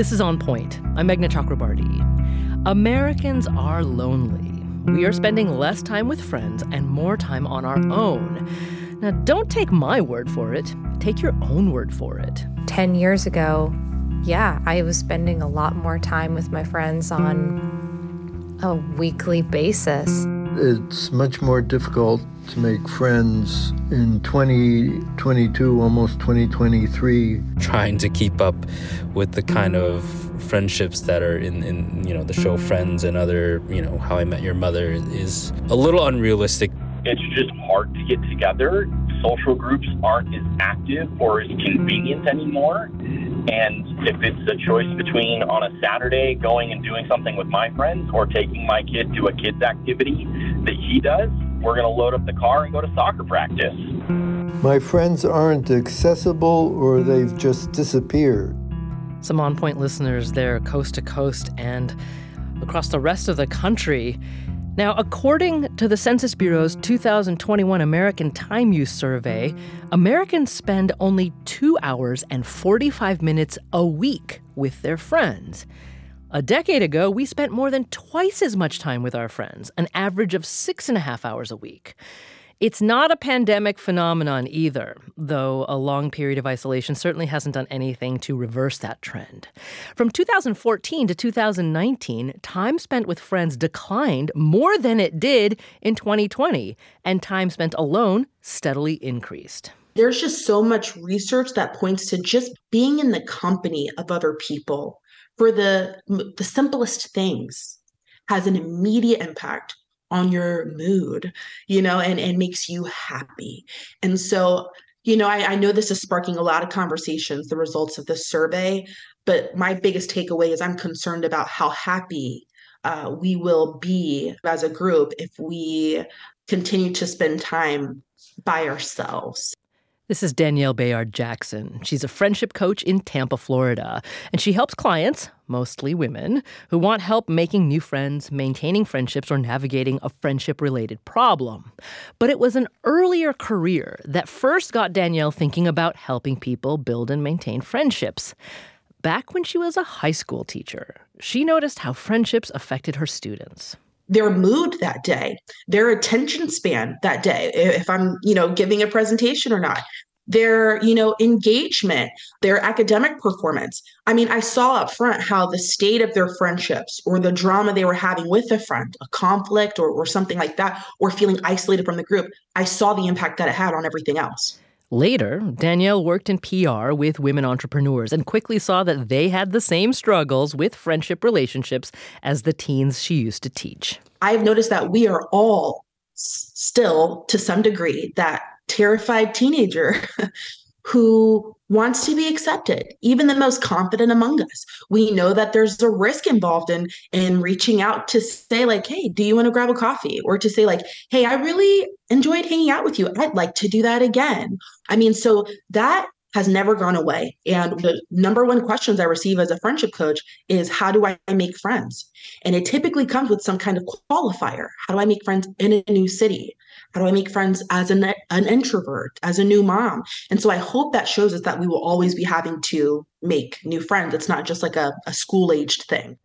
This is On Point. I'm Meghna Chakrabarti. Americans are lonely. We are spending less time with friends and more time on our own. Now, don't take my word for it, take your own word for it. 10 years ago, yeah, I was spending a lot more time with my friends on a weekly basis. It's much more difficult to make friends in 2022, almost 2023. Trying to keep up with the kind of friendships that are in, in you know the show Friends and other you know How I Met Your Mother is a little unrealistic. It's just hard to get together. Social groups aren't as active or as convenient anymore. And if it's a choice between on a Saturday going and doing something with my friends or taking my kid to a kids activity that he does, we're going to load up the car and go to soccer practice. My friends aren't accessible or they've just disappeared. Some on point listeners there, coast to coast and across the rest of the country. Now, according to the Census Bureau's 2021 American Time Use Survey, Americans spend only two hours and 45 minutes a week with their friends. A decade ago, we spent more than twice as much time with our friends, an average of six and a half hours a week. It's not a pandemic phenomenon either, though a long period of isolation certainly hasn't done anything to reverse that trend. From 2014 to 2019, time spent with friends declined more than it did in 2020, and time spent alone steadily increased. There's just so much research that points to just being in the company of other people for the the simplest things has an immediate impact on your mood, you know, and, and makes you happy. And so, you know, I, I know this is sparking a lot of conversations, the results of this survey, but my biggest takeaway is I'm concerned about how happy uh, we will be as a group if we continue to spend time by ourselves. This is Danielle Bayard Jackson. She's a friendship coach in Tampa, Florida, and she helps clients, mostly women, who want help making new friends, maintaining friendships, or navigating a friendship related problem. But it was an earlier career that first got Danielle thinking about helping people build and maintain friendships. Back when she was a high school teacher, she noticed how friendships affected her students their mood that day, their attention span that day, if I'm, you know, giving a presentation or not, their, you know, engagement, their academic performance. I mean, I saw up front how the state of their friendships or the drama they were having with a friend, a conflict or, or something like that, or feeling isolated from the group, I saw the impact that it had on everything else. Later, Danielle worked in PR with women entrepreneurs and quickly saw that they had the same struggles with friendship relationships as the teens she used to teach. I've noticed that we are all s- still, to some degree, that terrified teenager who wants to be accepted even the most confident among us. We know that there's a risk involved in in reaching out to say like hey do you want to grab a coffee? Or to say like hey i really enjoyed hanging out with you. I'd like to do that again. I mean so that has never gone away. And the number one questions i receive as a friendship coach is how do i make friends? And it typically comes with some kind of qualifier. How do i make friends in a new city how do I make friends as an, an introvert, as a new mom? And so I hope that shows us that we will always be having to make new friends. It's not just like a, a school aged thing.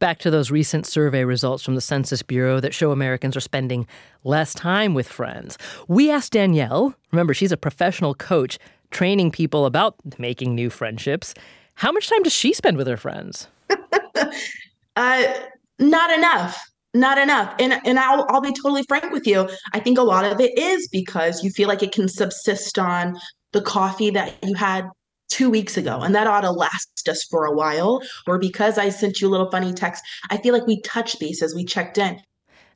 Back to those recent survey results from the Census Bureau that show Americans are spending less time with friends. We asked Danielle, remember, she's a professional coach training people about making new friendships. How much time does she spend with her friends? uh, not enough not enough. And and I'll, I'll be totally frank with you. I think a lot of it is because you feel like it can subsist on the coffee that you had two weeks ago and that ought to last us for a while. Or because i sent you a little funny text i feel like we touched base as we checked in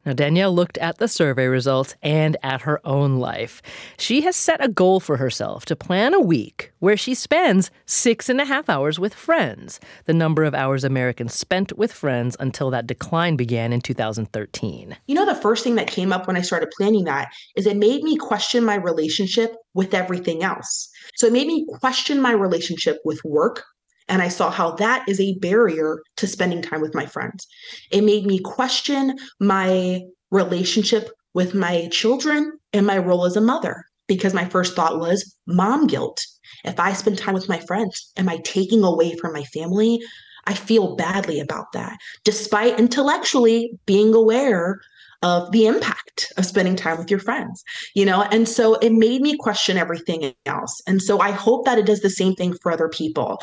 now, Danielle looked at the survey results and at her own life. She has set a goal for herself to plan a week where she spends six and a half hours with friends, the number of hours Americans spent with friends until that decline began in 2013. You know, the first thing that came up when I started planning that is it made me question my relationship with everything else. So it made me question my relationship with work, and I saw how that is a barrier to spending time with my friends. It made me question my relationship with my children and my role as a mother because my first thought was mom guilt. If I spend time with my friends, am I taking away from my family? I feel badly about that, despite intellectually being aware of the impact of spending time with your friends, you know? And so it made me question everything else. And so I hope that it does the same thing for other people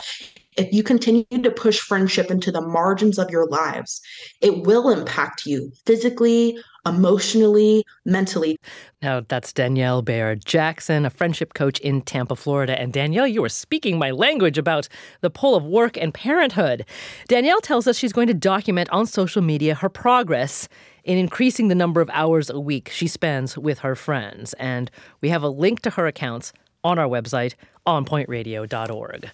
if you continue to push friendship into the margins of your lives, it will impact you physically, emotionally, mentally. Now, that's Danielle Bayard Jackson, a friendship coach in Tampa, Florida. And Danielle, you are speaking my language about the pull of work and parenthood. Danielle tells us she's going to document on social media her progress in increasing the number of hours a week she spends with her friends. And we have a link to her accounts on our website, onpointradio.org.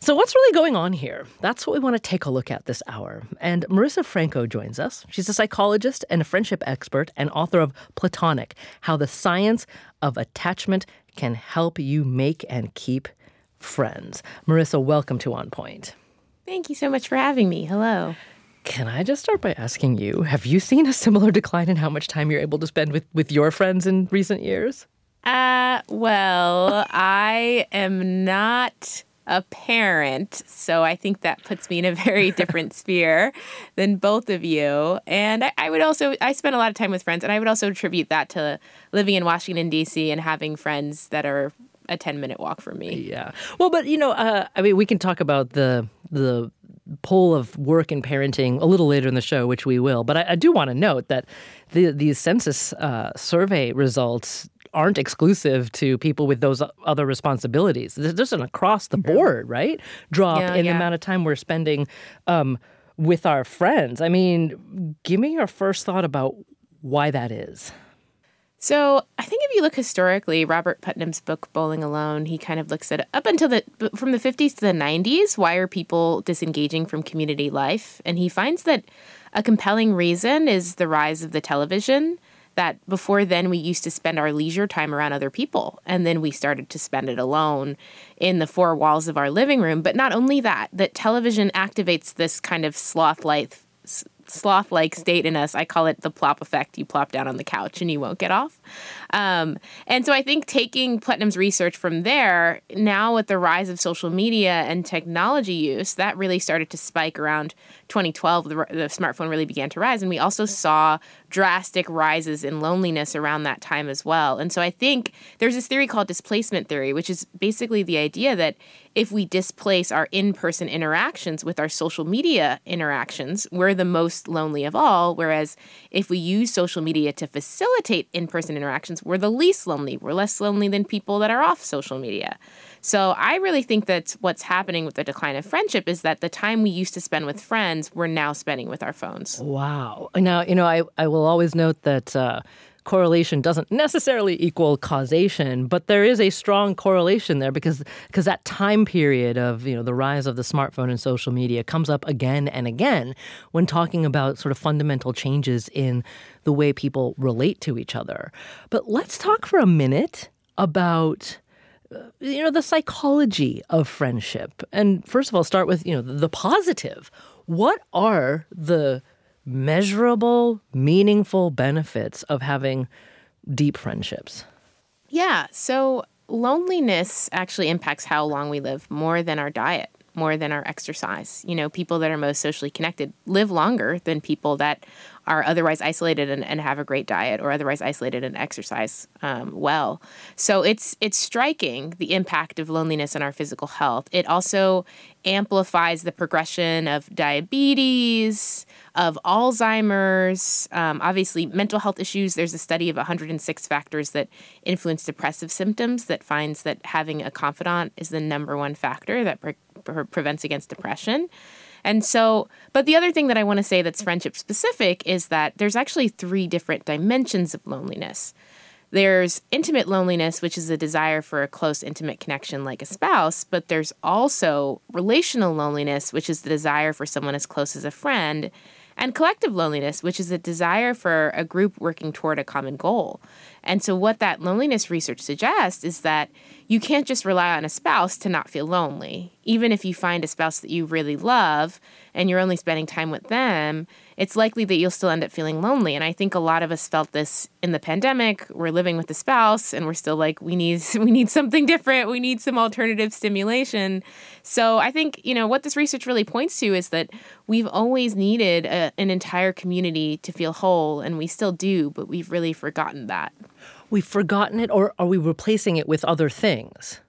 So, what's really going on here? That's what we want to take a look at this hour. And Marissa Franco joins us. She's a psychologist and a friendship expert and author of Platonic How the Science of Attachment Can Help You Make and Keep Friends. Marissa, welcome to On Point. Thank you so much for having me. Hello. Can I just start by asking you, have you seen a similar decline in how much time you're able to spend with, with your friends in recent years? Uh, well, I am not a parent, so I think that puts me in a very different sphere than both of you. And I, I, would also I spend a lot of time with friends, and I would also attribute that to living in Washington D.C. and having friends that are a ten minute walk from me. Yeah. Well, but you know, uh, I mean, we can talk about the the pull of work and parenting a little later in the show, which we will. But I, I do want to note that the these census uh, survey results aren't exclusive to people with those other responsibilities. There's an across the board, right? Drop yeah, in yeah. the amount of time we're spending um, with our friends. I mean, give me your first thought about why that is. So I think if you look historically, Robert Putnam's book Bowling Alone, he kind of looks at up until the from the 50s to the 90s, why are people disengaging from community life? And he finds that a compelling reason is the rise of the television that before then we used to spend our leisure time around other people and then we started to spend it alone in the four walls of our living room but not only that that television activates this kind of sloth life sloth like state in us. I call it the plop effect. You plop down on the couch and you won't get off. Um, and so I think taking Putnam's research from there, now with the rise of social media and technology use, that really started to spike around 2012. The, the smartphone really began to rise. And we also saw drastic rises in loneliness around that time as well. And so I think there's this theory called displacement theory, which is basically the idea that if we displace our in person interactions with our social media interactions, we're the most lonely of all. Whereas if we use social media to facilitate in person interactions, we're the least lonely. We're less lonely than people that are off social media. So I really think that what's happening with the decline of friendship is that the time we used to spend with friends, we're now spending with our phones. Wow. Now, you know, I, I will always note that. Uh, correlation doesn't necessarily equal causation, but there is a strong correlation there because because that time period of you know the rise of the smartphone and social media comes up again and again when talking about sort of fundamental changes in the way people relate to each other. But let's talk for a minute about you know the psychology of friendship. And first of all, start with you know the positive. What are the measurable, meaningful benefits of having deep friendships? Yeah. So loneliness actually impacts how long we live more than our diet, more than our exercise. You know, people that are most socially connected live longer than people that are otherwise isolated and, and have a great diet or otherwise isolated and exercise um, well. So it's it's striking the impact of loneliness on our physical health. It also amplifies the progression of diabetes, of Alzheimer's, um, obviously mental health issues. There's a study of 106 factors that influence depressive symptoms that finds that having a confidant is the number one factor that pre- pre- prevents against depression. And so, but the other thing that I want to say that's friendship specific is that there's actually three different dimensions of loneliness. There's intimate loneliness, which is a desire for a close, intimate connection like a spouse, but there's also relational loneliness, which is the desire for someone as close as a friend, and collective loneliness, which is a desire for a group working toward a common goal. And so, what that loneliness research suggests is that you can't just rely on a spouse to not feel lonely. Even if you find a spouse that you really love and you're only spending time with them, it's likely that you'll still end up feeling lonely. And I think a lot of us felt this in the pandemic. We're living with a spouse and we're still like, we need we need something different. We need some alternative stimulation. So I think, you know, what this research really points to is that we've always needed a, an entire community to feel whole, and we still do, but we've really forgotten that. We've forgotten it, or are we replacing it with other things?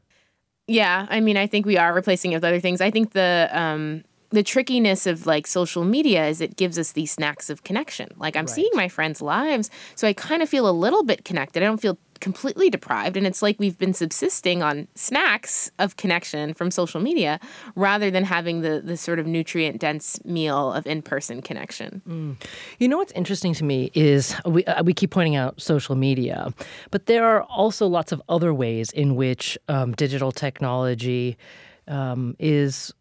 Yeah, I mean, I think we are replacing it with other things. I think the um, the trickiness of like social media is it gives us these snacks of connection. Like I'm right. seeing my friends' lives, so I kind of feel a little bit connected. I don't feel completely deprived and it's like we've been subsisting on snacks of connection from social media rather than having the the sort of nutrient dense meal of in-person connection. Mm. You know what's interesting to me is we uh, we keep pointing out social media, but there are also lots of other ways in which um, digital technology um, is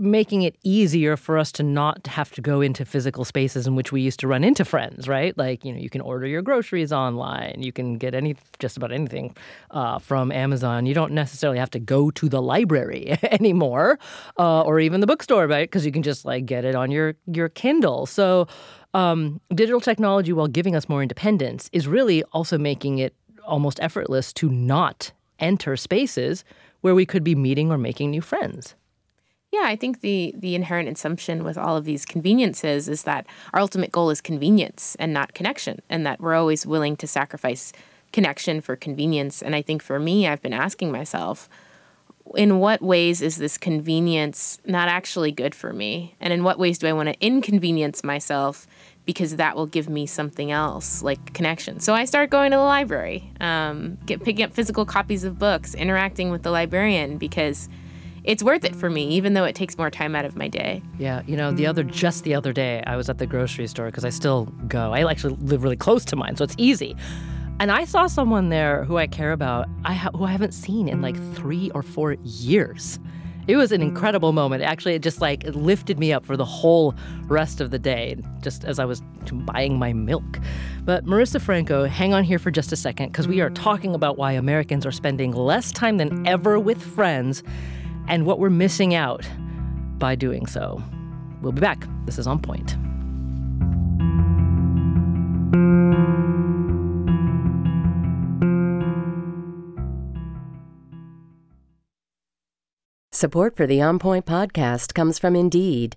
making it easier for us to not have to go into physical spaces in which we used to run into friends, right? Like, you know, you can order your groceries online, you can get any just about anything uh, from Amazon. You don't necessarily have to go to the library anymore, uh, or even the bookstore, right? Because you can just like get it on your your Kindle. So, um, digital technology, while giving us more independence, is really also making it almost effortless to not enter spaces where we could be meeting or making new friends. Yeah, I think the the inherent assumption with all of these conveniences is that our ultimate goal is convenience and not connection, and that we're always willing to sacrifice connection for convenience. And I think for me, I've been asking myself, in what ways is this convenience not actually good for me? And in what ways do I want to inconvenience myself because that will give me something else like connection? So I start going to the library, um, get picking up physical copies of books, interacting with the librarian because it's worth it for me, even though it takes more time out of my day. Yeah, you know, the other just the other day, I was at the grocery store because I still go. I actually live really close to mine, so it's easy. And I saw someone there who I care about, I ha- who I haven't seen in like three or four years. It was an incredible moment. Actually, it just like lifted me up for the whole rest of the day, just as I was buying my milk. But Marissa Franco, hang on here for just a second, because we are talking about why Americans are spending less time than ever with friends and what we're missing out by doing so. We'll be back. This is On Point. Support for the On Point podcast comes from Indeed.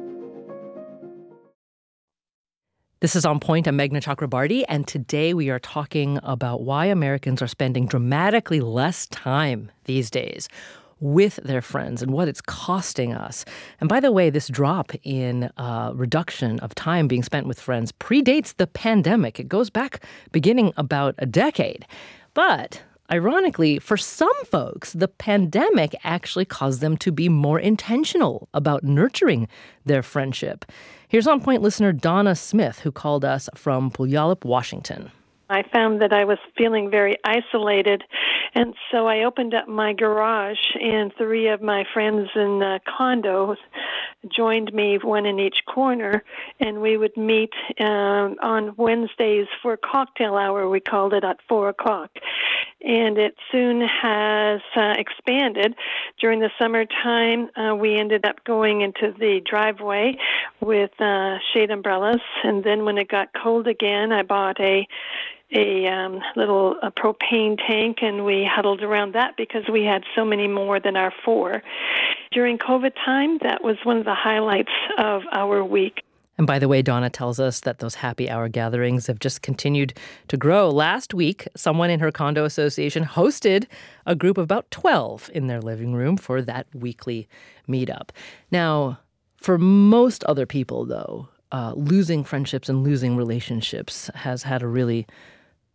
This is On Point. I'm Meghna Chakrabarti, and today we are talking about why Americans are spending dramatically less time these days with their friends and what it's costing us. And by the way, this drop in uh, reduction of time being spent with friends predates the pandemic. It goes back beginning about a decade. But Ironically, for some folks, the pandemic actually caused them to be more intentional about nurturing their friendship. Here's on point listener Donna Smith, who called us from Puyallup, Washington. I found that I was feeling very isolated, and so I opened up my garage, and three of my friends in the condos joined me, one in each corner, and we would meet um, on Wednesdays for cocktail hour. We called it at four o'clock, and it soon has uh, expanded. During the summertime, uh, we ended up going into the driveway with uh, shade umbrellas, and then when it got cold again, I bought a a um, little a propane tank and we huddled around that because we had so many more than our four. During COVID time, that was one of the highlights of our week. And by the way, Donna tells us that those happy hour gatherings have just continued to grow. Last week, someone in her condo association hosted a group of about 12 in their living room for that weekly meetup. Now, for most other people, though, uh, losing friendships and losing relationships has had a really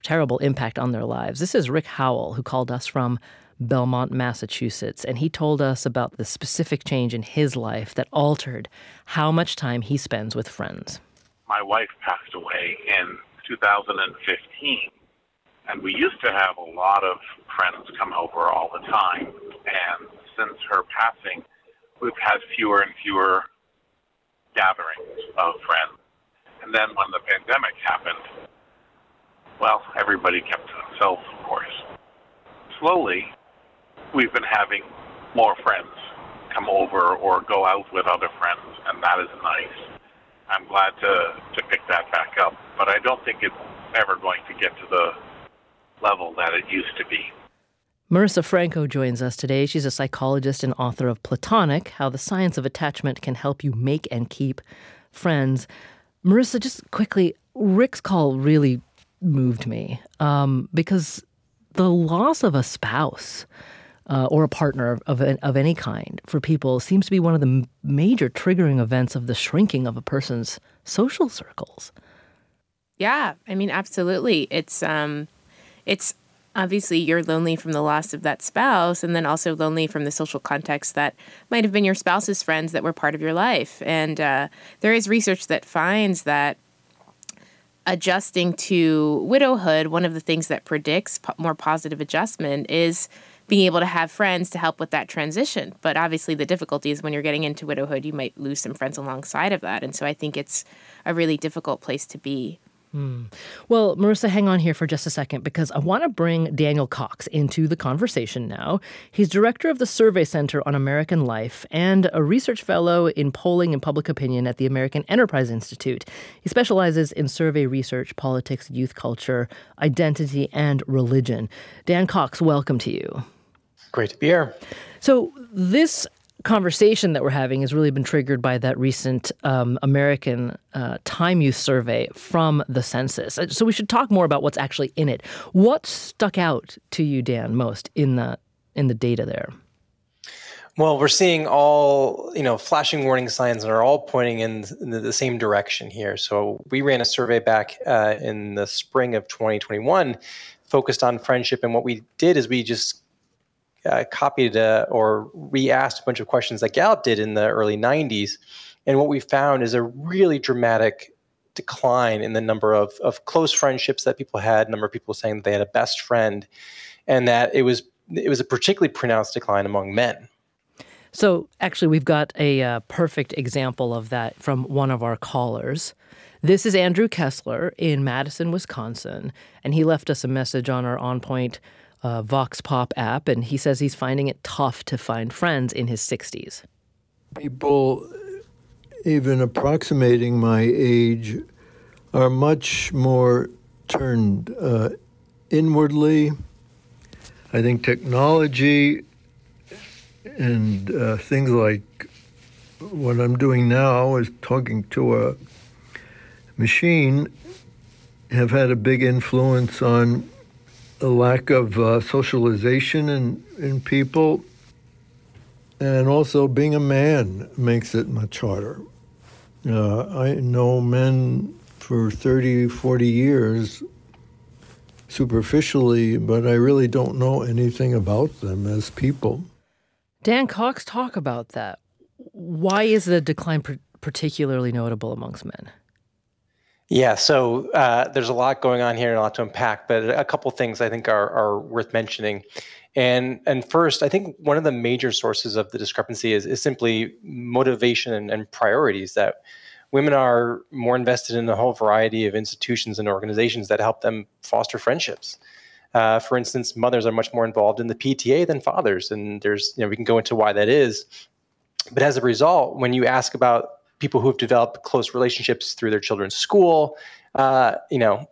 terrible impact on their lives. This is Rick Howell, who called us from Belmont, Massachusetts, and he told us about the specific change in his life that altered how much time he spends with friends. My wife passed away in 2015, and we used to have a lot of friends come over all the time. And since her passing, we've had fewer and fewer gatherings of friends. And then when the pandemic happened, well, everybody kept to themselves, of course. Slowly, we've been having more friends come over or go out with other friends, and that is nice. I'm glad to, to pick that back up, but I don't think it's ever going to get to the level that it used to be. Marissa Franco joins us today. She's a psychologist and author of Platonic How the Science of Attachment Can Help You Make and Keep Friends. Marissa, just quickly, Rick's call really moved me um, because the loss of a spouse uh, or a partner of, of any kind for people seems to be one of the major triggering events of the shrinking of a person's social circles. Yeah, I mean, absolutely. It's um, it's obviously you're lonely from the loss of that spouse, and then also lonely from the social context that might have been your spouse's friends that were part of your life. And uh, there is research that finds that adjusting to widowhood, one of the things that predicts more positive adjustment is being able to have friends to help with that transition. But obviously, the difficulty is when you're getting into widowhood, you might lose some friends alongside of that. And so I think it's a really difficult place to be. Hmm. Well, Marissa, hang on here for just a second because I want to bring Daniel Cox into the conversation now. He's director of the Survey Center on American Life and a research fellow in polling and public opinion at the American Enterprise Institute. He specializes in survey research, politics, youth culture, identity, and religion. Dan Cox, welcome to you. Great to be here. So, this conversation that we're having has really been triggered by that recent um, American uh, time use survey from the census. Uh, so we should talk more about what's actually in it. What stuck out to you, Dan, most in the in the data there? Well, we're seeing all you know flashing warning signs and are all pointing in, the same direction here. So we ran a survey back uh, in the spring of 2021, focused on friendship, and what we did is we just uh, copied uh, or re-asked a bunch of questions that Gallup did in the early 90s. And what we found is a really dramatic decline in the number of, of close friendships that people had, number of people saying that they had a best friend, and that it was it was a particularly pronounced decline among men. So actually, we've got a uh, perfect example of that from one of our callers. This is Andrew Kessler in Madison, Wisconsin, and he left us a message on our On Point uh, Vox Pop app, and he says he's finding it tough to find friends in his 60s. People, even approximating my age, are much more turned uh, inwardly. I think technology and uh, things like what I'm doing now is talking to a machine have had a big influence on a lack of uh, socialization in, in people. and also being a man makes it much harder. Uh, I know men for 30, 40 years superficially, but I really don't know anything about them as people. Dan Cox, talk about that. Why is the decline particularly notable amongst men? Yeah, so uh, there's a lot going on here and a lot to unpack, but a couple things I think are, are worth mentioning. And and first, I think one of the major sources of the discrepancy is, is simply motivation and, and priorities that women are more invested in a whole variety of institutions and organizations that help them foster friendships. Uh, for instance, mothers are much more involved in the PTA than fathers, and there's you know we can go into why that is. But as a result, when you ask about people who have developed close relationships through their children's school. Uh, you know,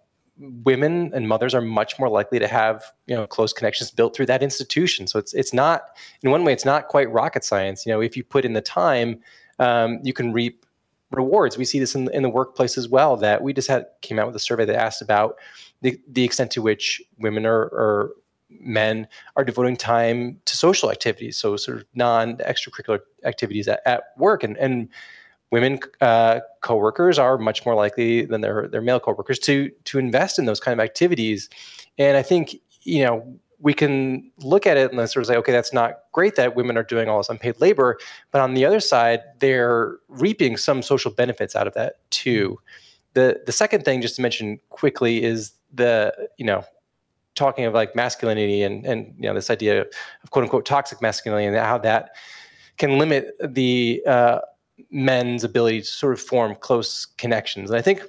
women and mothers are much more likely to have you know close connections built through that institution. So it's it's not in one way it's not quite rocket science. You know, if you put in the time, um, you can reap rewards. We see this in, in the workplace as well. That we just had came out with a survey that asked about the the extent to which women are, are men are devoting time to social activities, so sort of non extracurricular activities at, at work, and and women uh, coworkers are much more likely than their their male coworkers to to invest in those kind of activities. And I think you know we can look at it and sort of say, okay, that's not great that women are doing all this unpaid labor, but on the other side, they're reaping some social benefits out of that too. The the second thing, just to mention quickly, is the you know talking of like masculinity and and you know this idea of quote unquote toxic masculinity and how that can limit the uh, men's ability to sort of form close connections. And I think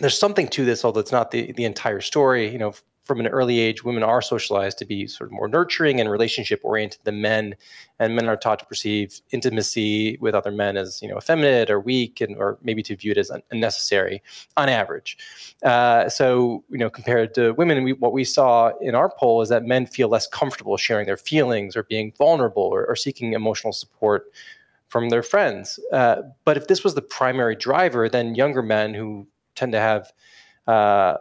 there's something to this, although it's not the, the entire story. You know, from an early age, women are socialized to be sort of more nurturing and relationship oriented than men, and men are taught to perceive intimacy with other men as you know effeminate or weak, and or maybe to view it as unnecessary on average. Uh, so you know, compared to women, we, what we saw in our poll is that men feel less comfortable sharing their feelings or being vulnerable or, or seeking emotional support from their friends. Uh, but if this was the primary driver, then younger men who tend to have uh,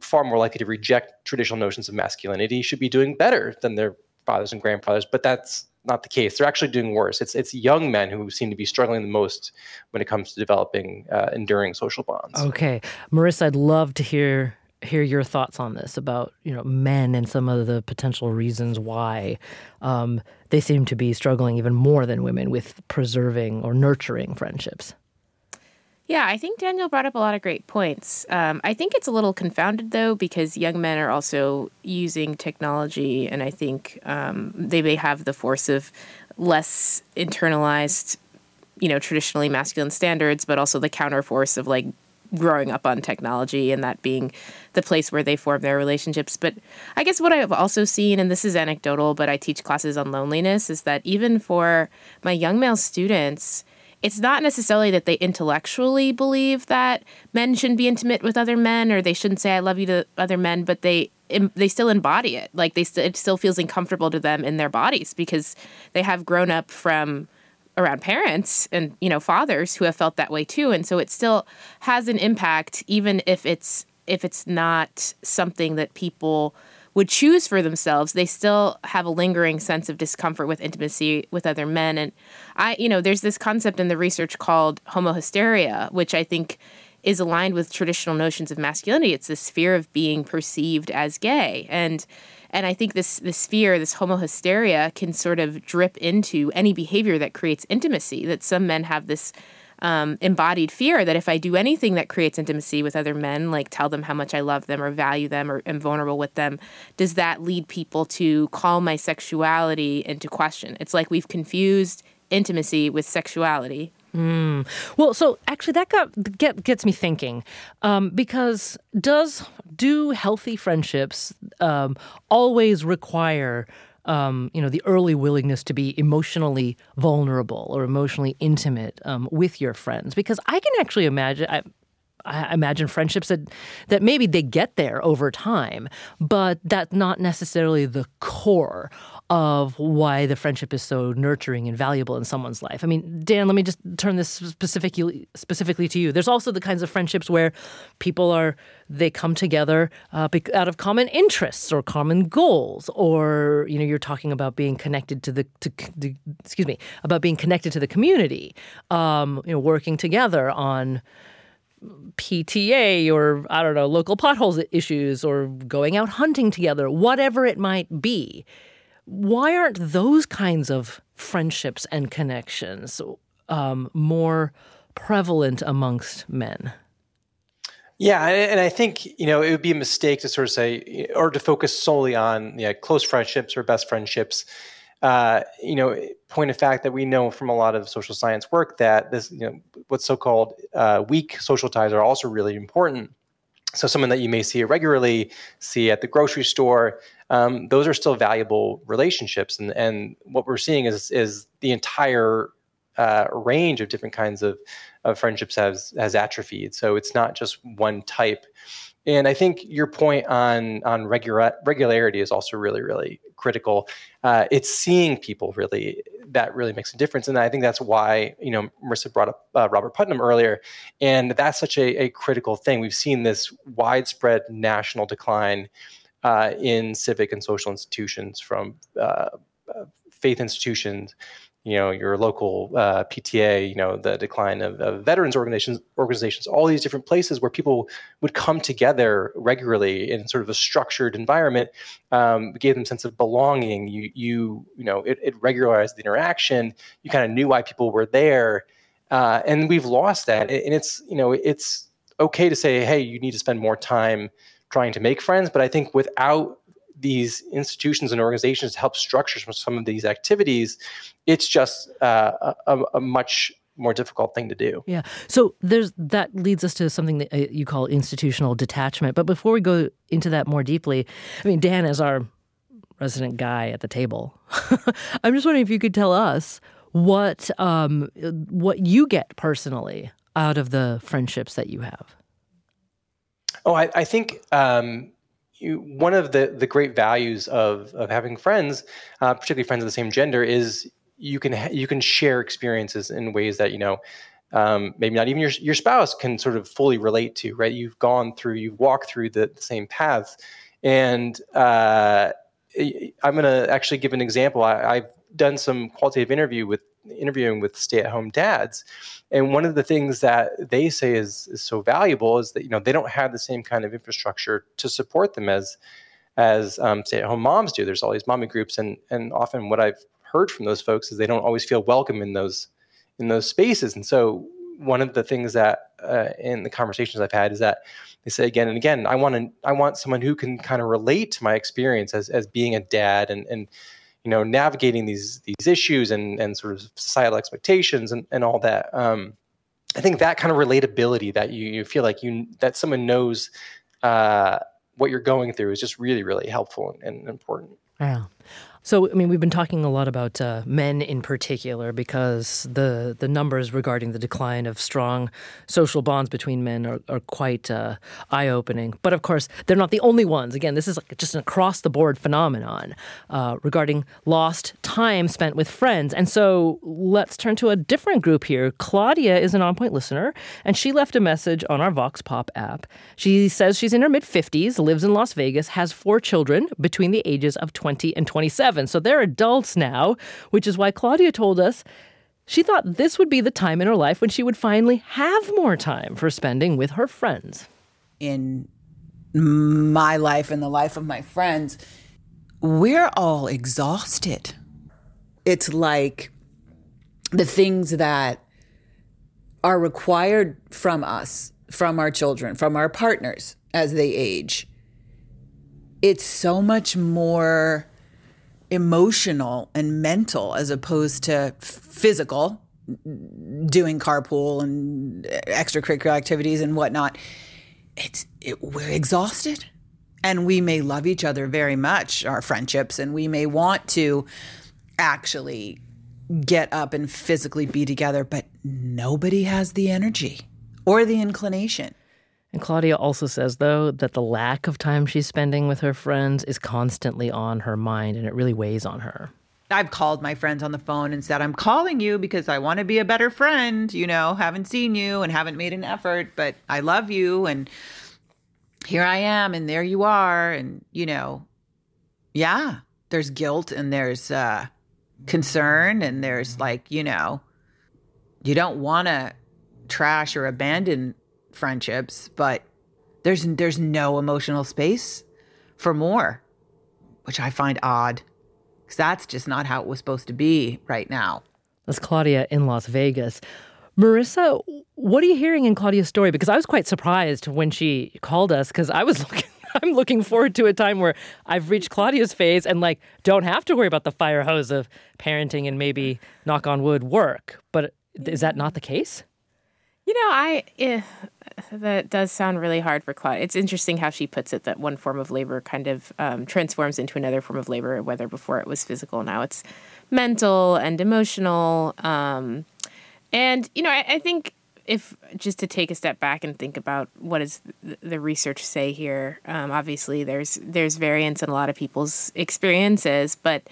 far more likely to reject traditional notions of masculinity should be doing better than their fathers and grandfathers. But that's not the case. They're actually doing worse. It's it's young men who seem to be struggling the most when it comes to developing uh, enduring social bonds. Okay, Marissa, I'd love to hear hear your thoughts on this about you know men and some of the potential reasons why um, they seem to be struggling even more than women with preserving or nurturing friendships. Yeah, I think Daniel brought up a lot of great points. Um, I think it's a little confounded though because young men are also using technology, and I think um, they may have the force of less internalized, you know, traditionally masculine standards, but also the counterforce of like growing up on technology and that being the place where they form their relationships. But I guess what I've also seen, and this is anecdotal, but I teach classes on loneliness, is that even for my young male students, it's not necessarily that they intellectually believe that men shouldn't be intimate with other men or they shouldn't say I love you to other men, but they they still embody it. Like they st- it still feels uncomfortable to them in their bodies because they have grown up from around parents and you know fathers who have felt that way too. And so it still has an impact even if it's if it's not something that people would choose for themselves they still have a lingering sense of discomfort with intimacy with other men. And i you know there's this concept in the research called homohysteria which i think is aligned with traditional notions of masculinity. It's this fear of being perceived as gay. And and I think this this fear, this homo hysteria, can sort of drip into any behavior that creates intimacy. That some men have this um, embodied fear that if I do anything that creates intimacy with other men, like tell them how much I love them or value them or am vulnerable with them, does that lead people to call my sexuality into question? It's like we've confused intimacy with sexuality. Mm. Well, so actually, that got get, gets me thinking, um, because does do healthy friendships um, always require? Um, you know, the early willingness to be emotionally vulnerable or emotionally intimate um, with your friends, because I can actually imagine. I, I imagine friendships that that maybe they get there over time, but that's not necessarily the core of why the friendship is so nurturing and valuable in someone's life. I mean, Dan, let me just turn this specifically specifically to you. There's also the kinds of friendships where people are they come together uh, out of common interests or common goals, or you know, you're talking about being connected to the to, the, excuse me about being connected to the community, um, you know, working together on PTA or I don't know local potholes issues or going out hunting together, whatever it might be why aren't those kinds of friendships and connections um, more prevalent amongst men? Yeah, and I think you know it would be a mistake to sort of say or to focus solely on yeah, close friendships or best friendships. Uh, you know, point of fact that we know from a lot of social science work that this, you know, what's so-called uh, weak social ties are also really important. So someone that you may see regularly, see at the grocery store, um, those are still valuable relationships. And, and what we're seeing is, is the entire uh, range of different kinds of, of friendships has, has atrophied. So it's not just one type. And I think your point on on regular, regularity is also really really critical. Uh, it's seeing people really that really makes a difference, and I think that's why you know Marissa brought up uh, Robert Putnam earlier, and that's such a, a critical thing. We've seen this widespread national decline uh, in civic and social institutions, from uh, faith institutions, you know, your local uh, PTA, you know, the decline of, of, veterans organizations, organizations, all these different places where people would come together regularly in sort of a structured environment, um, gave them a sense of belonging. You, you, you know, it, it regularized the interaction. You kind of knew why people were there, uh, and we've lost that. And it's, you know, it's okay to say, hey, you need to spend more time trying to make friends. But I think without these institutions and organizations to help structure some, of these activities, it's just uh, a, a, much more difficult thing to do. Yeah. So there's that leads us to something that uh, you call institutional detachment. But before we go into that more deeply, I mean, Dan, is our resident guy at the table, I'm just wondering if you could tell us what um, what you get personally out of the friendships that you have. Oh, I, I think um, you, one of the, the great values of, of having friends, uh, particularly friends of the same gender, is you can ha- you can share experiences in ways that you know um, maybe not even your your spouse can sort of fully relate to. Right? You've gone through, you've walked through the, the same paths, and uh, I'm going to actually give an example. I, have done some qualitative interview with interviewing with stay-at-home dads, and one of the things that they say is, is so valuable is that you know they don't have the same kind of infrastructure to support them as as um, stay-at-home moms do. There's all these mommy groups, and and often what I've heard from those folks is they don't always feel welcome in those in those spaces. And so one of the things that uh, in the conversations I've had is that they say again and again, I want to I want someone who can kind of relate to my experience as as being a dad and and you know navigating these these issues and and sort of societal expectations and, and all that um, i think that kind of relatability that you, you feel like you that someone knows uh, what you're going through is just really really helpful and, and important. Yeah so, I mean, we've been talking a lot about uh, men in particular because the the numbers regarding the decline of strong social bonds between men are, are quite uh, eye opening. But of course, they're not the only ones. Again, this is like just an across the board phenomenon uh, regarding lost time spent with friends. And so, let's turn to a different group here. Claudia is an on point listener, and she left a message on our Vox Pop app. She says she's in her mid 50s, lives in Las Vegas, has four children between the ages of 20 and 27 So they're adults now, which is why Claudia told us she thought this would be the time in her life when she would finally have more time for spending with her friends. In my life and the life of my friends, we're all exhausted. It's like the things that are required from us, from our children, from our partners as they age. It's so much more emotional and mental as opposed to physical, doing carpool and extracurricular activities and whatnot. It's it, we're exhausted, and we may love each other very much, our friendships, and we may want to actually get up and physically be together, but nobody has the energy or the inclination. And Claudia also says, though, that the lack of time she's spending with her friends is constantly on her mind and it really weighs on her. I've called my friends on the phone and said, I'm calling you because I want to be a better friend. You know, haven't seen you and haven't made an effort, but I love you. And here I am, and there you are. And, you know, yeah, there's guilt and there's uh, concern, and there's like, you know, you don't want to trash or abandon friendships, but there's there's no emotional space for more, which I find odd because that's just not how it was supposed to be right now. That's Claudia in Las Vegas. Marissa, what are you hearing in Claudia's story? Because I was quite surprised when she called us because I was looking. I'm looking forward to a time where I've reached Claudia's phase and like don't have to worry about the fire hose of parenting and maybe knock on wood work. But is that not the case? You know, I eh, that does sound really hard for Claudia. It's interesting how she puts it that one form of labor kind of um, transforms into another form of labor, whether before it was physical, now it's mental and emotional. Um, and you know, I, I, think if just to take a step back and think about what does the research say here, um, obviously there's there's variance in a lot of people's experiences, but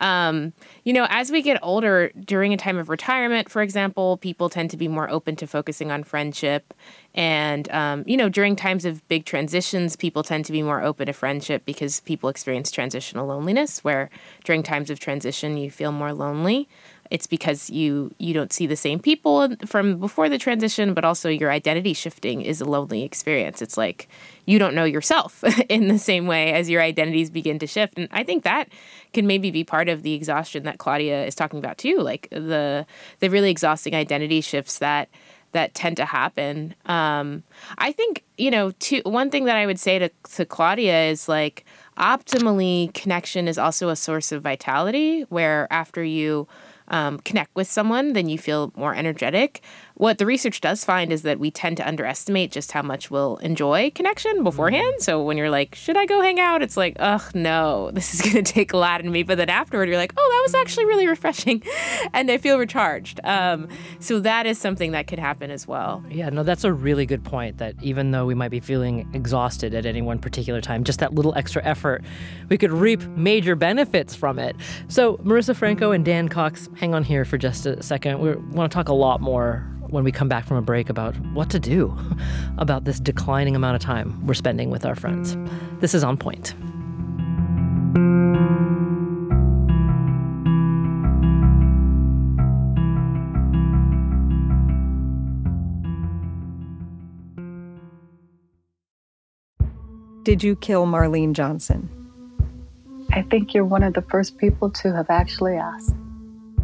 um, you know, as we get older, during a time of retirement, for example, people tend to be more open to focusing on friendship. And, um, you know, during times of big transitions, people tend to be more open to friendship because people experience transitional loneliness, where during times of transition, you feel more lonely it's because you you don't see the same people from before the transition but also your identity shifting is a lonely experience. It's like you don't know yourself in the same way as your identities begin to shift. And i think that can maybe be part of the exhaustion that claudia is talking about too like the the really exhausting identity shifts that that tend to happen. Um, i think you know to, one thing that i would say to, to claudia is like optimally connection is also a source of vitality where after you um, connect with someone, then you feel more energetic. What the research does find is that we tend to underestimate just how much we'll enjoy connection beforehand. Mm. So when you're like, should I go hang out? It's like, ugh, no, this is going to take a lot in me. But then afterward, you're like, oh, that was actually really refreshing. and I feel recharged. Um, so that is something that could happen as well. Yeah, no, that's a really good point that even though we might be feeling exhausted at any one particular time, just that little extra effort, we could reap major benefits from it. So Marisa Franco and Dan Cox, hang on here for just a second. We want to talk a lot more when we come back from a break about what to do about this declining amount of time we're spending with our friends. This is On Point. Did you kill Marlene Johnson? I think you're one of the first people to have actually asked.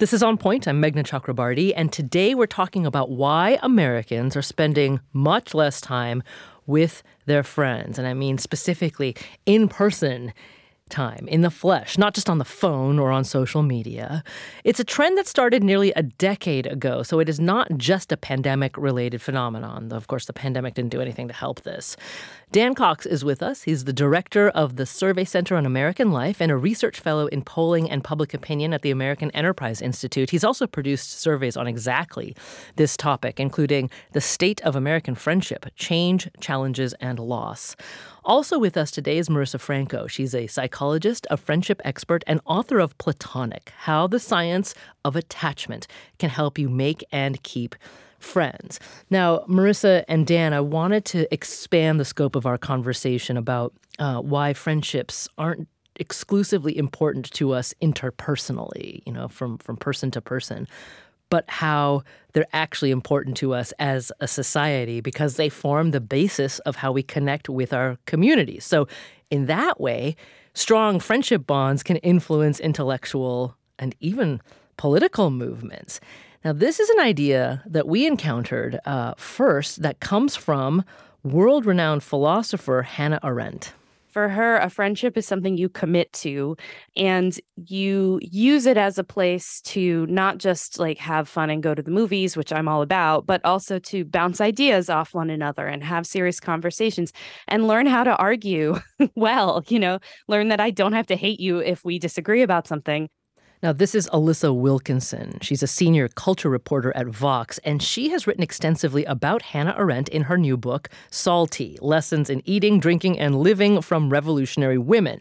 This is On Point. I'm Meghna Chakrabarti, and today we're talking about why Americans are spending much less time with their friends. And I mean specifically in person time in the flesh, not just on the phone or on social media. It's a trend that started nearly a decade ago, so it is not just a pandemic related phenomenon. Of course, the pandemic didn't do anything to help this. Dan Cox is with us. He's the director of the Survey Center on American Life and a research fellow in polling and public opinion at the American Enterprise Institute. He's also produced surveys on exactly this topic, including the state of American friendship, change, challenges, and loss. Also with us today is Marisa Franco. She's a psychologist, a friendship expert, and author of Platonic How the Science of Attachment Can Help You Make and Keep friends. Now, Marisa and Dan, I wanted to expand the scope of our conversation about uh, why friendships aren't exclusively important to us interpersonally, you know, from, from person to person, but how they're actually important to us as a society because they form the basis of how we connect with our communities. So, in that way, strong friendship bonds can influence intellectual and even political movements. Now, this is an idea that we encountered uh, first that comes from world renowned philosopher Hannah Arendt. For her, a friendship is something you commit to and you use it as a place to not just like have fun and go to the movies, which I'm all about, but also to bounce ideas off one another and have serious conversations and learn how to argue well, you know, learn that I don't have to hate you if we disagree about something. Now, this is Alissa Wilkinson. She's a senior culture reporter at Vox, and she has written extensively about Hannah Arendt in her new book, Salty Lessons in Eating, Drinking, and Living from Revolutionary Women.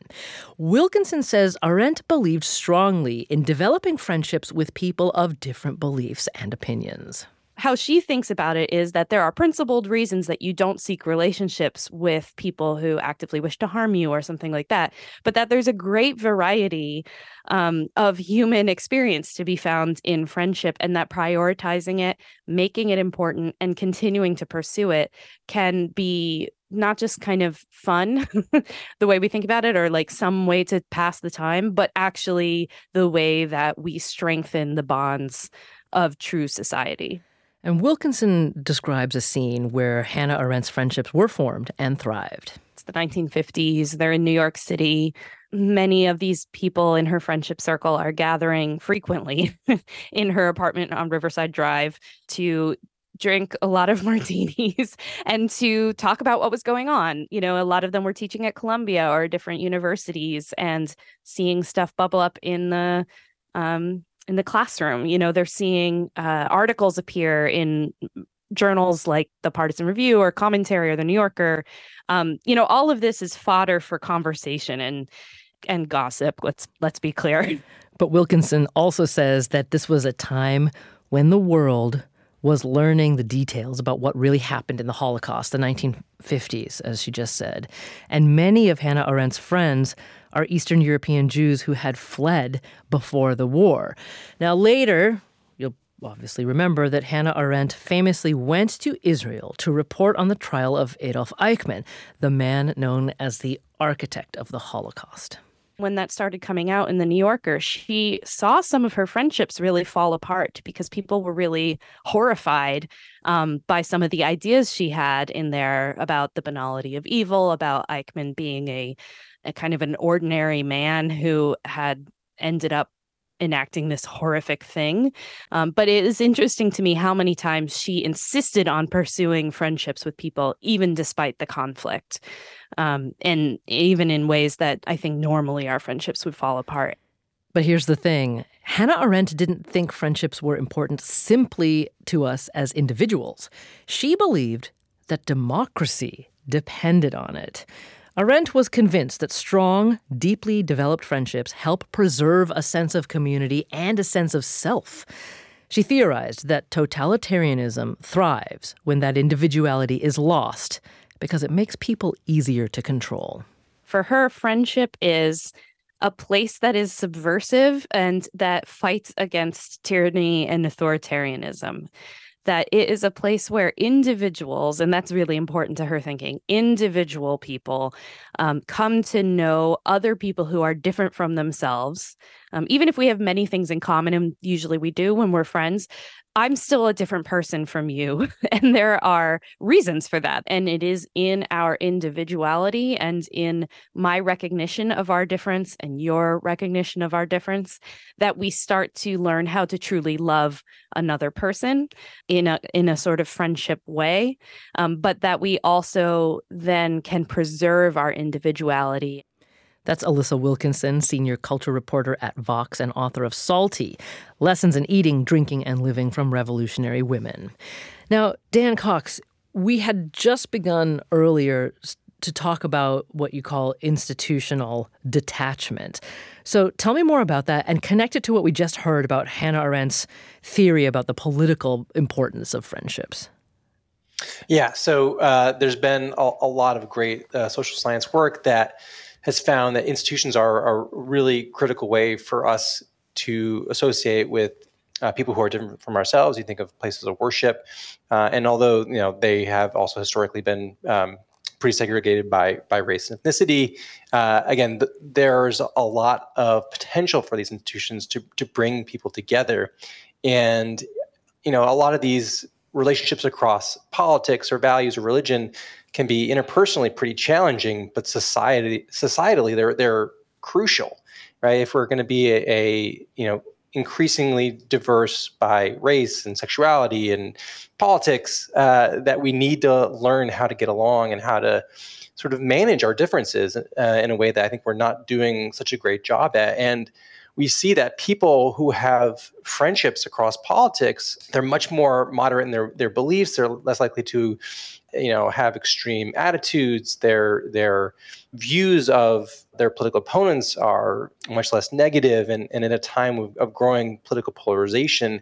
Wilkinson says Arendt believed strongly in developing friendships with people of different beliefs and opinions how she thinks about it is that there are principled reasons that you don't seek relationships with people who actively wish to harm you or something like that, but that there's a great variety um, of human experience to be found in friendship, and that prioritizing it, making it important, and continuing to pursue it can be not just kind of fun the way we think about it or like some way to pass the time but actually the way that we strengthen the bonds of true society and Wilkinson describes a scene where Hannah Arendt's friendships were formed and thrived. It's the 1950s. They're in New York City. Many of these people in her friendship circle are gathering frequently in her apartment on Riverside Drive to drink a lot of martinis and to talk about what was going on. You know, a lot of them were teaching at Columbia or different universities and seeing stuff bubble up in the um, in the classroom. You know, they're seeing uh, articles appear in journals like the Partisan Review or Commentary or the New Yorker. Um, you know, all of this is fodder for conversation and and gossip. Let's let's be clear. But Wilkinson also says that this was a time when the world was learning the details about what really happened in the Holocaust, the 1950s, as she just said. And many of Hannah Arendt's friends are Eastern European Jews who had fled before the war. Now, later, you'll obviously remember that Hannah Arendt famously went to Israel to report on the trial of Adolf Eichmann, the man known as the architect of the Holocaust when that started coming out in the New Yorker, she saw some of her friendships really fall apart because people were really horrified um, by some of the ideas she had in there about the banality of evil, about Eichmann being a a kind of an ordinary man who had ended up enacting this horrific thing. Um, but it is interesting to me how many times she insisted on pursuing friendships with people, even despite the conflict, um, and even in ways that I think normally our friendships would fall apart. But here's the thing Hannah Arendt didn't think friendships were important simply to us as individuals. She believed that democracy depended on it. Arendt was convinced that strong, deeply developed friendships help preserve a sense of community and a sense of self. She theorized that totalitarianism thrives when that individuality is lost because it makes people easier to control. For her, friendship is a place that is subversive and that fights against tyranny and authoritarianism that it is a place where individuals, and that's really important to her thinking, individual people um, come to know other people who are different from themselves. Um, even if we have many things in common, and usually we do when we're friends, I'm still a different person from you. And there are reasons for that. And it is in our individuality and in my recognition of our difference and your recognition of our difference that we start to learn how to truly love another person in a in a sort of friendship way. Um, but that we also then can preserve our individuality that's Alissa Wilkinson, senior culture reporter at Vox and author of Salty Lessons in Eating, Drinking, and Living from Revolutionary Women. Now, Dan Cox, we had just begun earlier to talk about what you call institutional detachment. So tell me more about that and connect it to what we just heard about Hannah Arendt's theory about the political importance of friendships. Yeah, so uh, there's been a, a, lot of great uh, social science work that has found that institutions are, a really critical way for us to associate with uh, people who are different from ourselves. You think of places of worship, uh, and although you know they have also historically been um, pretty segregated by by race and ethnicity, uh, again, th- there's a lot of potential for these institutions to to bring people together, and you know a lot of these relationships across politics or values or religion can be interpersonally pretty challenging, but society societally they're they're crucial, right? If we're going to be a, a you know increasingly diverse by race and sexuality and politics, uh, that we need to learn how to get along and how to sort of manage our differences uh, in a way that I think we're not doing such a great job at. And we see that people who have friendships across politics, they're much more moderate in their, their beliefs. They're less likely to, you know, have extreme attitudes. Their their views of their political opponents are much less negative. And, and in a time of, of growing political polarization,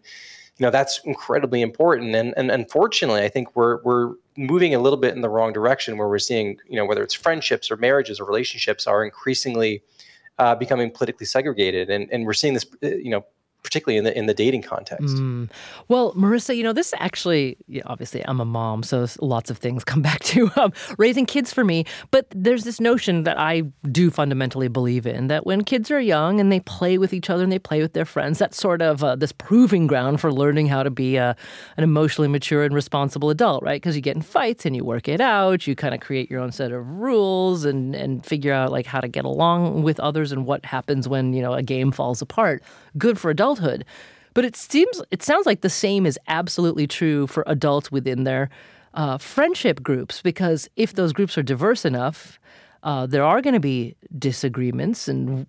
you know, that's incredibly important. And, and unfortunately, I think we're we're moving a little bit in the wrong direction where we're seeing, you know, whether it's friendships or marriages or relationships are increasingly uh, becoming politically segregated, and and we're seeing this, uh, you know, particularly in the in the dating context. Mm. Well, Marisa, you know, this actually, yeah, obviously, I'm a mom, so lots of things come back to um, raising kids for me. But there's this notion that I do fundamentally believe in that when kids are young and they play with each other and they play with their friends, that's sort of uh, this proving ground for learning how to be uh, an emotionally mature and responsible adult, right? Because you get in fights and you work it out, you kind of create your own set of rules and and figure out like how to get along with others and what happens when you know a game falls apart. Good for adults adulthood. But it seems it sounds like the same is absolutely true for adults within their uh, friendship groups because if those groups are diverse enough, uh, there are going to be disagreements and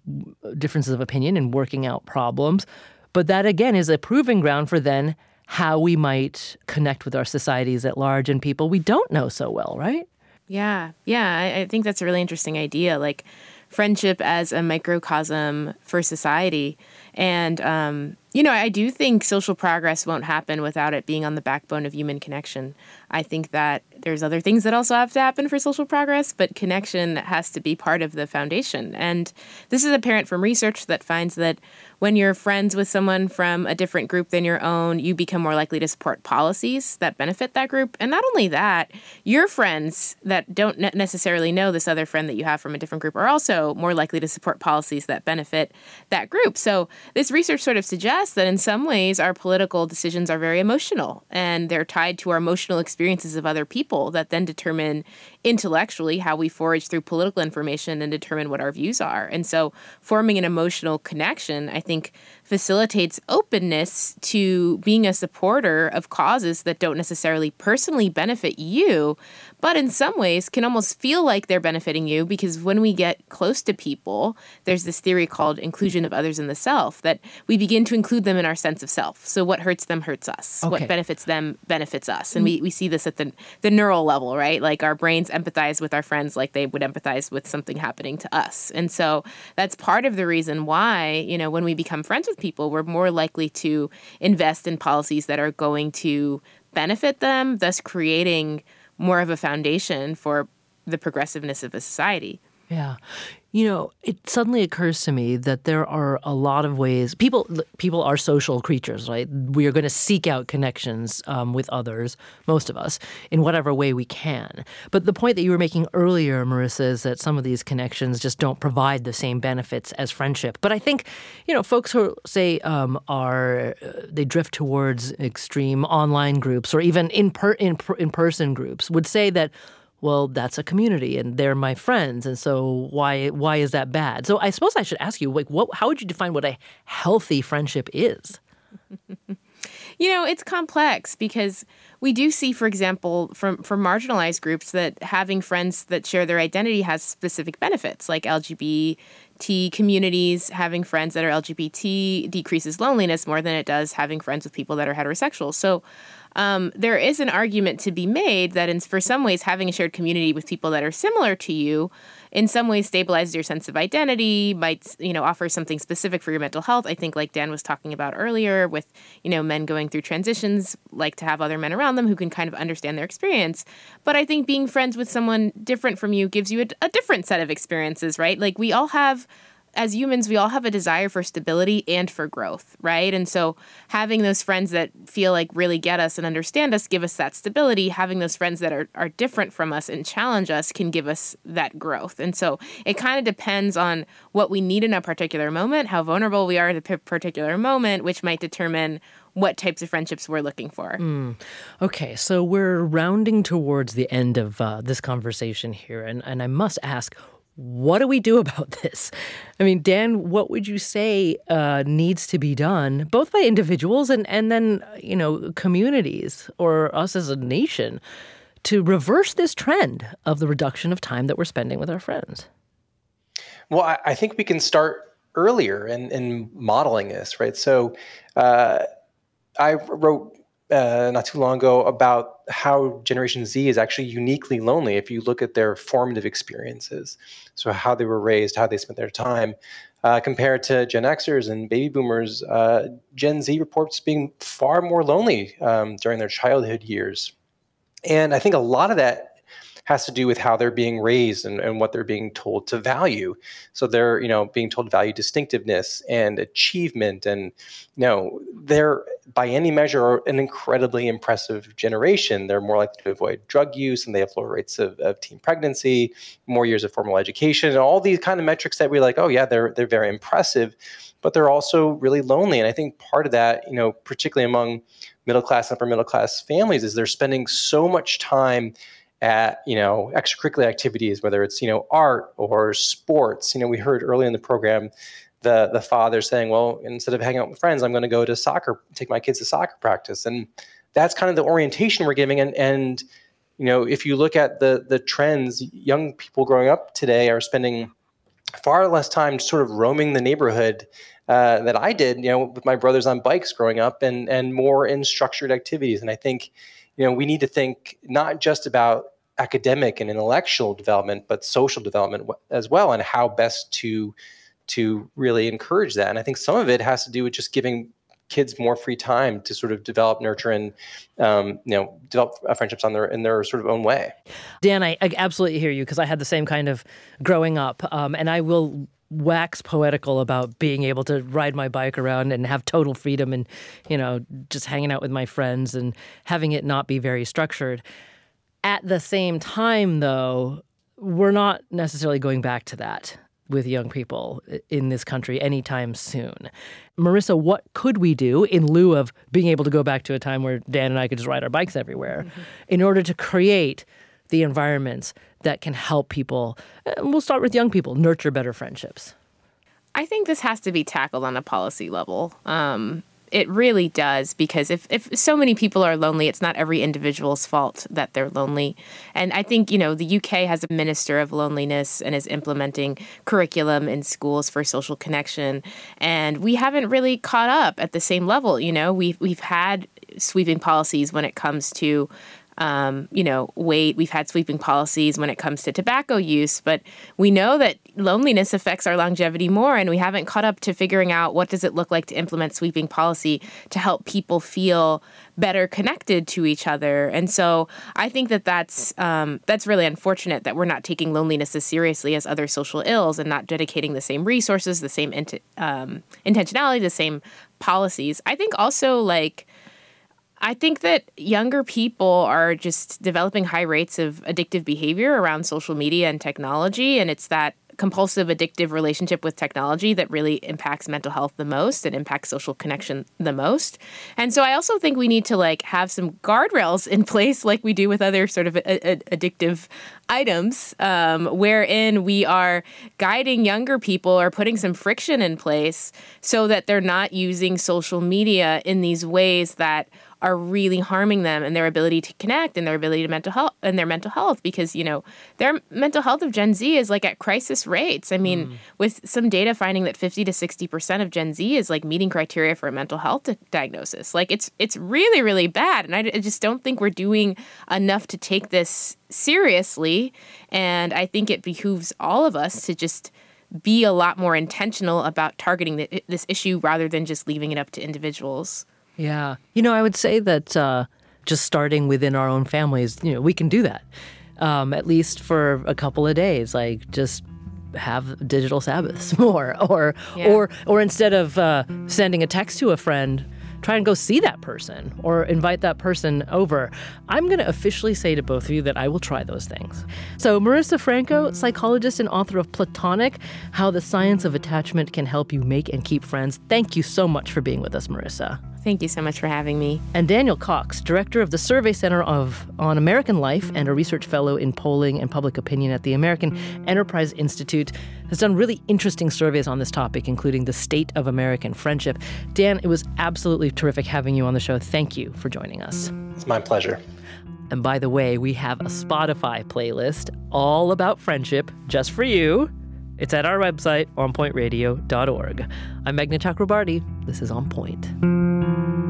differences of opinion and working out problems. But that again is a proving ground for then how we might connect with our societies at large and people we don't know so well, right? Yeah, yeah, I, I think that's a really interesting idea. Like friendship as a microcosm for society. And, um, you know, I do think social progress won't happen without it being on the backbone of human connection. I think that there's other things that also have to happen for social progress, but connection has to be part of the foundation. And this is apparent from research that finds that when you're friends with someone from a different group than your own, you become more likely to support policies that benefit that group. And not only that, your friends that don't necessarily know this other friend that you have from a different group are also more likely to support policies that benefit that group. So this research sort of suggests that in some ways our political decisions are very emotional and they're tied to our emotional experiences of other people that then determine intellectually how we forage through political information and determine what our views are. And so forming an emotional connection, I think facilitates openness to being a supporter of causes that don't necessarily personally benefit you, but in some ways can almost feel like they're benefiting you because when we get close to people, there's this theory called inclusion of others in the self that we begin to include them in our sense of self. So what hurts them hurts us. Okay. What benefits them benefits us. And mm. we, we see this at the the neural level, right? Like our brains empathize with our friends like they would empathize with something happening to us. And so that's part of the reason why, you know, when we become friends with people, we're more likely to invest in policies that are going to benefit them, thus creating more of a foundation for the progressiveness of the society. Yeah. You know, it suddenly occurs to me that there are a lot of ways people people are social creatures, right? We are going to seek out connections um, with others, most of us, in whatever way we can. But the point that you were making earlier, Marisa, is that some of these connections just don't provide the same benefits as friendship. But I think, you know, folks who say um, are uh, they drift towards extreme online groups or even in per, in in person groups would say that well, that's a community and they're my friends. And so why why is that bad? So I suppose I should ask you, like, what how would you define what a healthy friendship is? you know, it's complex because we do see, for example, from from marginalized groups that having friends that share their identity has specific benefits, like LGBT communities, having friends that are LGBT decreases loneliness more than it does having friends with people that are heterosexual. So um, there is an argument to be made that in, for some ways having a shared community with people that are similar to you in some ways stabilizes your sense of identity might you know offer something specific for your mental health. I think like dan was talking about earlier with you know men going through transitions like to have other men around them who can kind of understand their experience. But i think being friends with someone different from you gives you a, a different set of experiences right? Like we all have as humans, we all have a desire for stability and for growth, right? And so having those friends that feel like really get us and understand us give us that stability. Having those friends that are, are different from us and challenge us can give us that growth. And so it kind of depends on what we need in a particular moment, how vulnerable we are at a particular moment, which might determine what types of friendships we're looking for. Mm. Okay, so we're rounding towards the end of uh, this conversation here, and, and I must ask, what do we do about this? I mean, Dan, what would you say uh, needs to be done, both by individuals and, and then, you know, communities or us as a nation to reverse this trend of the reduction of time that we're spending with our friends? Well, I, I think we can start earlier in, in modeling this, right? So uh, I wrote uh, not too long ago about how Generation Z is actually uniquely lonely if you look at their formative experiences. So, how they were raised, how they spent their time. Uh, compared to Gen Xers and baby boomers, uh, Gen Z reports being far more lonely um, during their childhood years. And I think a lot of that has to do with how they're being raised and, and what they're being told to value. So they're, you know, being told to value distinctiveness and achievement. And, you know, they're by any measure an incredibly impressive generation. They're more likely to avoid drug use and they have lower rates of, of teen pregnancy, more years of formal education, and all these kind of metrics that we're like, oh yeah, they're they're very impressive, but they're also really lonely. And I think part of that, you know, particularly among middle class, upper middle class families, is they're spending so much time at you know extracurricular activities, whether it's you know art or sports. You know, we heard early in the program the the father saying, "Well, instead of hanging out with friends, I'm going to go to soccer, take my kids to soccer practice," and that's kind of the orientation we're giving. And and you know, if you look at the the trends, young people growing up today are spending far less time sort of roaming the neighborhood uh, that I did, you know, with my brothers on bikes growing up, and and more in structured activities. And I think you know, we need to think not just about academic and intellectual development, but social development as well, and how best to to really encourage that. And I think some of it has to do with just giving kids more free time to sort of develop, nurture, and um, you know develop friendships on their in their sort of own way. Dan, I, I absolutely hear you because I had the same kind of growing up, um, and I will wax poetical about being able to ride my bike around and have total freedom and you know just hanging out with my friends and having it not be very structured at the same time though we're not necessarily going back to that with young people in this country anytime soon. Marisa, what could we do in lieu of being able to go back to a time where Dan and I could just ride our bikes everywhere mm-hmm. in order to create the environments that can help people. And we'll start with young people, nurture better friendships. I think this has to be tackled on a policy level. Um, it really does because if, if so many people are lonely, it's not every individual's fault that they're lonely. And I think, you know, the UK has a minister of loneliness and is implementing curriculum in schools for social connection. And we haven't really caught up at the same level. You know, we've, we've had sweeping policies when it comes to um, you know, weight. We've had sweeping policies when it comes to tobacco use, but we know that loneliness affects our longevity more, and we haven't caught up to figuring out what does it look like to implement sweeping policy to help people feel better connected to each other. And so I think that that's um, that's really unfortunate that we're not taking loneliness as seriously as other social ills and not dedicating the same resources, the same int- um, intentionality, the same policies. I think also like I think that younger people are just developing high rates of addictive behavior around social media and technology. And it's that compulsive addictive relationship with technology that really impacts mental health the most and impacts social connection the most. And so I also think we need to like have some guardrails in place like we do with other sort of a- a- addictive items um, wherein we are guiding younger people or putting some friction in place so that they're not using social media in these ways that are really harming them and their ability to connect and their ability to mental health and their mental health because you know their mental health of Gen Z is like at crisis rates. I mean, mm. with some data finding that 50 to 60% of Gen Z is like meeting criteria for a mental health diagnosis. Like it's it's really really bad and I, I just don't think we're doing enough to take this seriously and I think it behooves all of us to just be a lot more intentional about targeting the, this issue rather than just leaving it up to individuals. Yeah. You know, I would say that uh, just starting within our own families, you know, we can do that. Um, at least for a couple of days, like just have digital Sabbaths more, or yeah. or or instead of uh, sending a text to a friend, try and go see that person or invite that person over. I'm going to officially say to both of you that I will try those things. So, Marisa Franco, psychologist and author of Platonic How the Science of Attachment Can Help You Make and Keep Friends. Thank you so much for being with us, Marisa. Thank you so much for having me. And Daniel Cox, director of the Survey Center of on American Life and a research fellow in polling and public opinion at the American Enterprise Institute, has done really interesting surveys on this topic, including the state of American friendship. Dan, it was absolutely terrific having you on the show. Thank you for joining us. It's my pleasure. And by the way, we have a Spotify playlist all about friendship just for you. It's at our website, onpointradio.org. I'm Meghna Chakrabarti. This is On Point. Thank you.